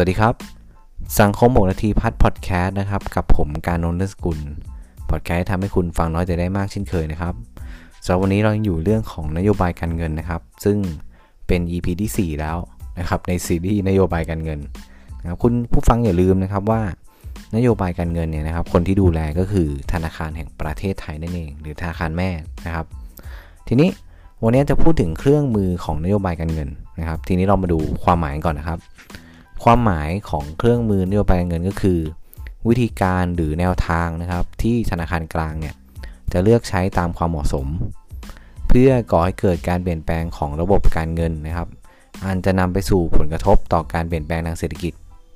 สวัสดีครับ สังคมหกนาทีพัดพอดแคสต์นะครับ กับผมการนนท์สกุลพอดแคสต์ทำให้คุณฟังน้อยแต่ได้มากเช่นเคยนะครับสำหรับวันนี้เรายังอยู่เรื่องของนโยบายการเงินนะครับ ซึ่งเป็น EP ที่ 4 แล้วนะครับในซีรีส์นโยบายการเงินนะครับคุณผู้ฟังอย่าลืมนะครับว่านโยบายการเงินเนี่ยนะครับ คนที่ดูแลก็คือธนาคารแห่งประเทศไทยนั่นเอง หรือธนาคารแม่นะครับ ทีนี้วันนี้จะพูดถึงเครื่องมือของนโยบายการเงินนะครับ ทีนี้เรามาดูความหมายก่อนนะครับ ความหมายของเครื่องมือนโยบายการเงินก็คือ วิธีการหรือแนวทางนะครับ ที่ธนาคารกลางเนี่ยจะเลือกใช้ตามความเหมาะสม เพื่อก่อให้เกิดการเปลี่ยนแปลงของระบบการเงินนะครับ อันจะนำไปสู่ผลกระทบต่อการเปลี่ยนแปลงทางเศรษฐกิจ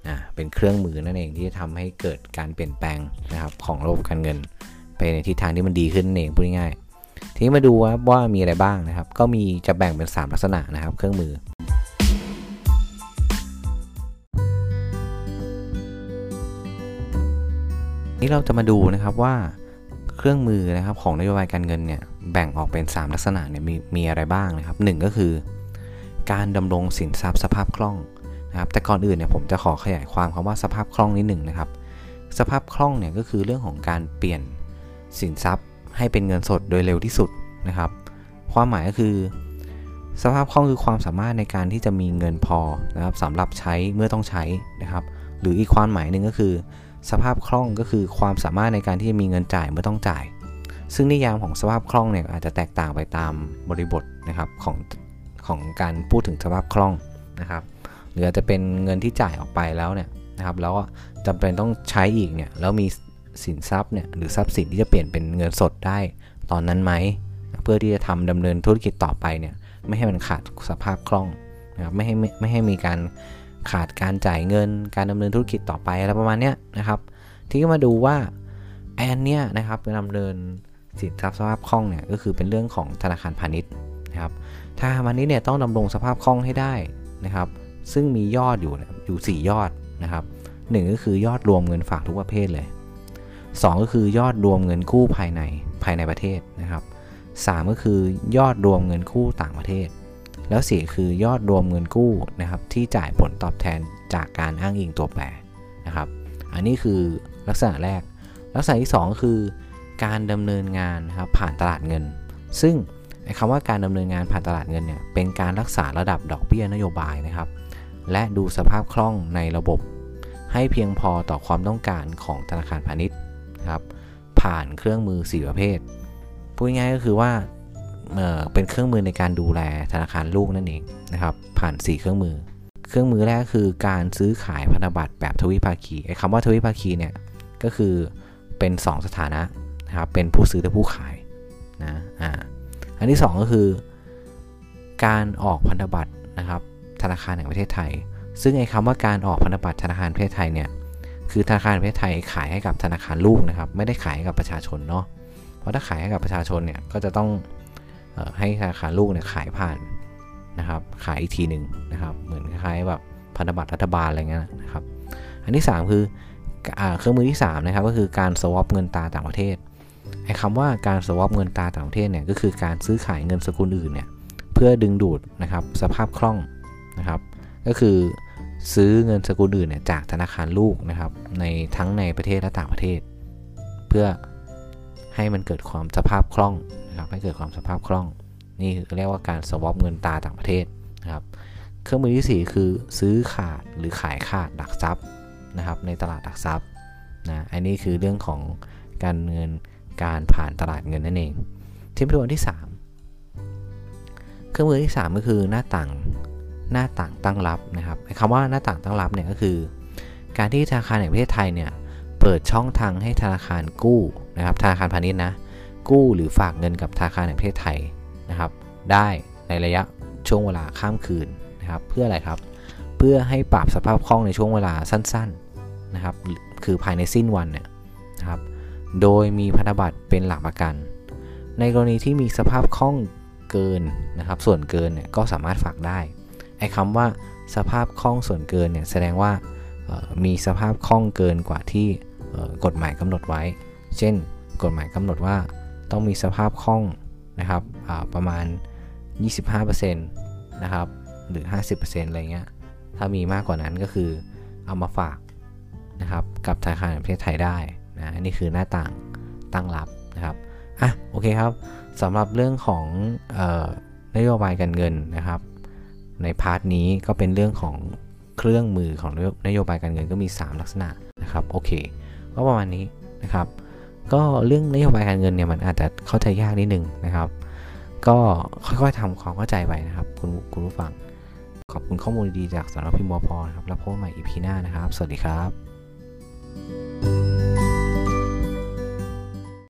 อ่าเป็นเครื่องมือนั่นเองที่จะทำให้เกิดการเปลี่ยนแปลงนะครับของระบบการเงิน ไปในทิศทางที่มันดีขึ้นเองพูดง่ายๆทีนี้มาดูว่าว่ามีอะไรบ้างนะครับ ก็มีจะแบ่งเป็น 3 ลักษณะนะครับ เครื่องมือ นี่เราจะมาดูนะครับว่าเครื่องมือนะครับของนโยบายการเงินเนี่ยแบ่งออกเป็น 3 ลักษณะเนี่ยมีมีอะไรบ้างนะครับหก็คือ การดำรงสินทรัพย์สภาพคล่องนะครับแต่ก่อนอื่นเนี่ยผมจะขอขยายความคำว่าสภาพคล่องนิดหนึ่งนะครับ สภาพคล่องเนี่ยก็คือเรื่องของการเปลี่ยนสินทรัพย์ให้เป็นเงินสดโดยเร็วที่สุดนะครับ ความหมายก็คือ สภาพคล่องคือความสามารถในการที่จะมีเงินพอนะครับสำหรับใช้เมื่อต้องใช้นะครับ หรืออีกความหมายหนึ่งก็คือ สภาพคล่องก็คือความสามารถในการที่จะมีเงินจ่ายเมื่อต้องจ่าย ซึ่งนิยามของสภาพคล่องเนี่ยอาจจะแตกต่างไปตามบริบทนะครับของของการพูดถึงสภาพคล่องนะครับหรืออาจจะเป็นเงินที่จ่ายออกไปแล้วเนี่ยนะครับแล้วจำเป็นต้องใช้อีกเนี่ยแล้วมีสินทรัพย์เนี่ยหรือทรัพย์สินที่จะเปลี่ยนเป็นเงินสดได้ตอนนั้นไหมเพื่อที่จะทำดำเนินธุรกิจต่อไปเนี่ยไม่ให้มันขาดสภาพคล่องนะครับไม่ให้ไม่ให้มีการ ขาดการจ่ายเงิน การดำเนินธุรกิจต่อไปอะไรประมาณนี้นะครับ ที่มาดูว่าไอ้อันเนี้ยนะครับการดำเนินสินทรัพย์สภาพคล่องเนี่ยก็คือเป็นเรื่องของธนาคารพาณิชย์นะครับธนาคารพาณิชย์เนี่ยต้องดำรงสภาพคล่องให้ได้นะครับ ซึ่งมียอดอยู่อยู่ 4 ยอดนะครับหก็คือยอดรวมเงินฝากทุกประเภทเลย 2 ก็คือยอดรวมเงินกู้ภายในภายในประเทศนะครับ 3 ก็คือยอดรวมเงินกู้ต่างประเทศ แล้ว 4 คือยอดรวมเงินกู้นะครับที่จ่ายผลตอบแทนจากการอ้างอิงตัวแปรนะครับ อันนี้คือลักษณะแรก ลักษณะที่2ก็คือการดำเนินงานนะครับผ่านตลาดเงิน ซึ่งคำว่าการดำเนินงานผ่านตลาดเงินเนี่ยเป็นการรักษาระดับดอกเบี้ยนโยบายนะครับ และดูสภาพคล่องในระบบ ให้เพียงพอต่อความต้องการของธนาคารพาณิชย์นะครับผ่านเครื่องมือ 4 ประเภท พูดง่ายก็คือว่า เเป็นเครื่องมือในการดูแลธนาคารลูกนั่นเองนะครับ ผ่าน 4 เครื่องมือ เครื่องมือแรกคือการซื้อขายพันธบัตรแบบทวิภาคีไอ้คำว่าทวิภาคีเนี่ยก็คือเป็น 2 สถานะนะครับเป็นผู้ซื้อและผู้ขายนะอ่าอันที่ 2 ก็คือ การออกพันธบัตรนะครับ ธนาคารแห่งประเทศไทย ซึ่งไอ้คำว่าการออกพันธบัตรธนาคารประเทศไทยเนี่ยคือธนาคารประเทศไทยขายให้กับธนาคารลูกนะครับ ไม่ได้ขายให้กับประชาชนเนาะเพราะถ้าขายให้กับประชาชนเนี่ยก็จะต้อง ให้ธนาคารลูกเนี่ยขายผ่านนะครับขายอีกทีหนึ่งนะครับเหมือนคล้ายๆแบบพันธบัตรรัฐบาลอะไรเงี้ยนะครับอันที่ 3 คือเครื่องมือที่3นะครับก็คือการสวอปเงินตาต่างประเทศไอ้คำว่าการสวอปเงินตาต่างประเทศเนี่ยก็คือการซื้อขายเงินสกุลอื่นเนี่ยเพื่อดึงดูดนะครับสภาพคล่องนะครับ ก็คือซื้อเงินสกุลอื่นเนี่ยจากธนาคารลูกนะครับในทั้งในประเทศและต่างประเทศ เพื่อให้มันเกิดความสภาพคล่อง นะครับให้เกิดความสภาพคล่อง นี่เรียกว่าการสวอปเงินตาต่างประเทศนะครับเครื่องมือที่ 4 คือซื้อขาดหรือขายขาดหลักทรัพย์นะครับในตลาดหลักทรัพย์นะอันนี้คือเรื่องของการเงินการผ่านตลาดเงินนั่นเองที่เป็นตัวที่ 3 เครื่องมือที่ 3 ก็คือหน้าต่างหน้าต่างตั้งรับนะครับคำว่าหน้าต่างตั้งรับเนี่ยก็คือ การที่ธนาคารแห่งประเทศไทยเนี่ยเปิดช่องทางให้ธนาคารกู้นะครับธนาคารพาณิชย์นะ กู้หรือฝากเงินกับธนาคารแห่งประเทศไทยนะครับ ได้ในระยะช่วงเวลาข้ามคืนนะครับ เพื่ออะไรครับ เพื่อให้ปรับสภาพคล่องในช่วงเวลาสั้นๆนะครับ คือภายในสิ้นวันเนี่ยนะครับ โดยมีพันธบัตรเป็นหลักประกัน ในกรณีที่มีสภาพคล่องเกินนะครับ ส่วนเกินเนี่ยก็สามารถฝากได้ไอ้คำว่าสภาพคล่องส่วนเกินเนี่ยแสดงว่ามีสภาพคล่องเกินกว่าที่กฎหมายกำหนดไว้ เช่น กฎหมายกำหนดว่า ต้องมีสภาพคล่องนะครับประมาณ 25%นะครับหรือ 50%อะไรเงี้ยถ้ามีมากกว่านั้นก็คือเอามาฝากนะครับกับธนาคารแห่งประเทศไทยได้นะนนี้คือหน้าต่างตั้งรับนะครับอะโอเคครับสำหรับเรื่องของออนโยบายการเงินนะครับ ใน part นี้ก็เป็นเรื่องของเครื่องมือของนโยบายการเงินก็มี 3 ลักษณะนะครับโอเค ก็ประมาณนี้นะครับ ก็เรื่องนโยบายการเงินเนี่ยมันอาจจะเข้าใจยากนิดนึงนะครับ ก็ค่อยๆทำความเข้าใจไปนะครับ คุณคุณผู้ฟัง ขอบคุณข้อมูลดีๆจากสำนักพิมพ์มอพอนะครับ แล้วพบใหม่ EP หน้านะครับ สวัสดีครับ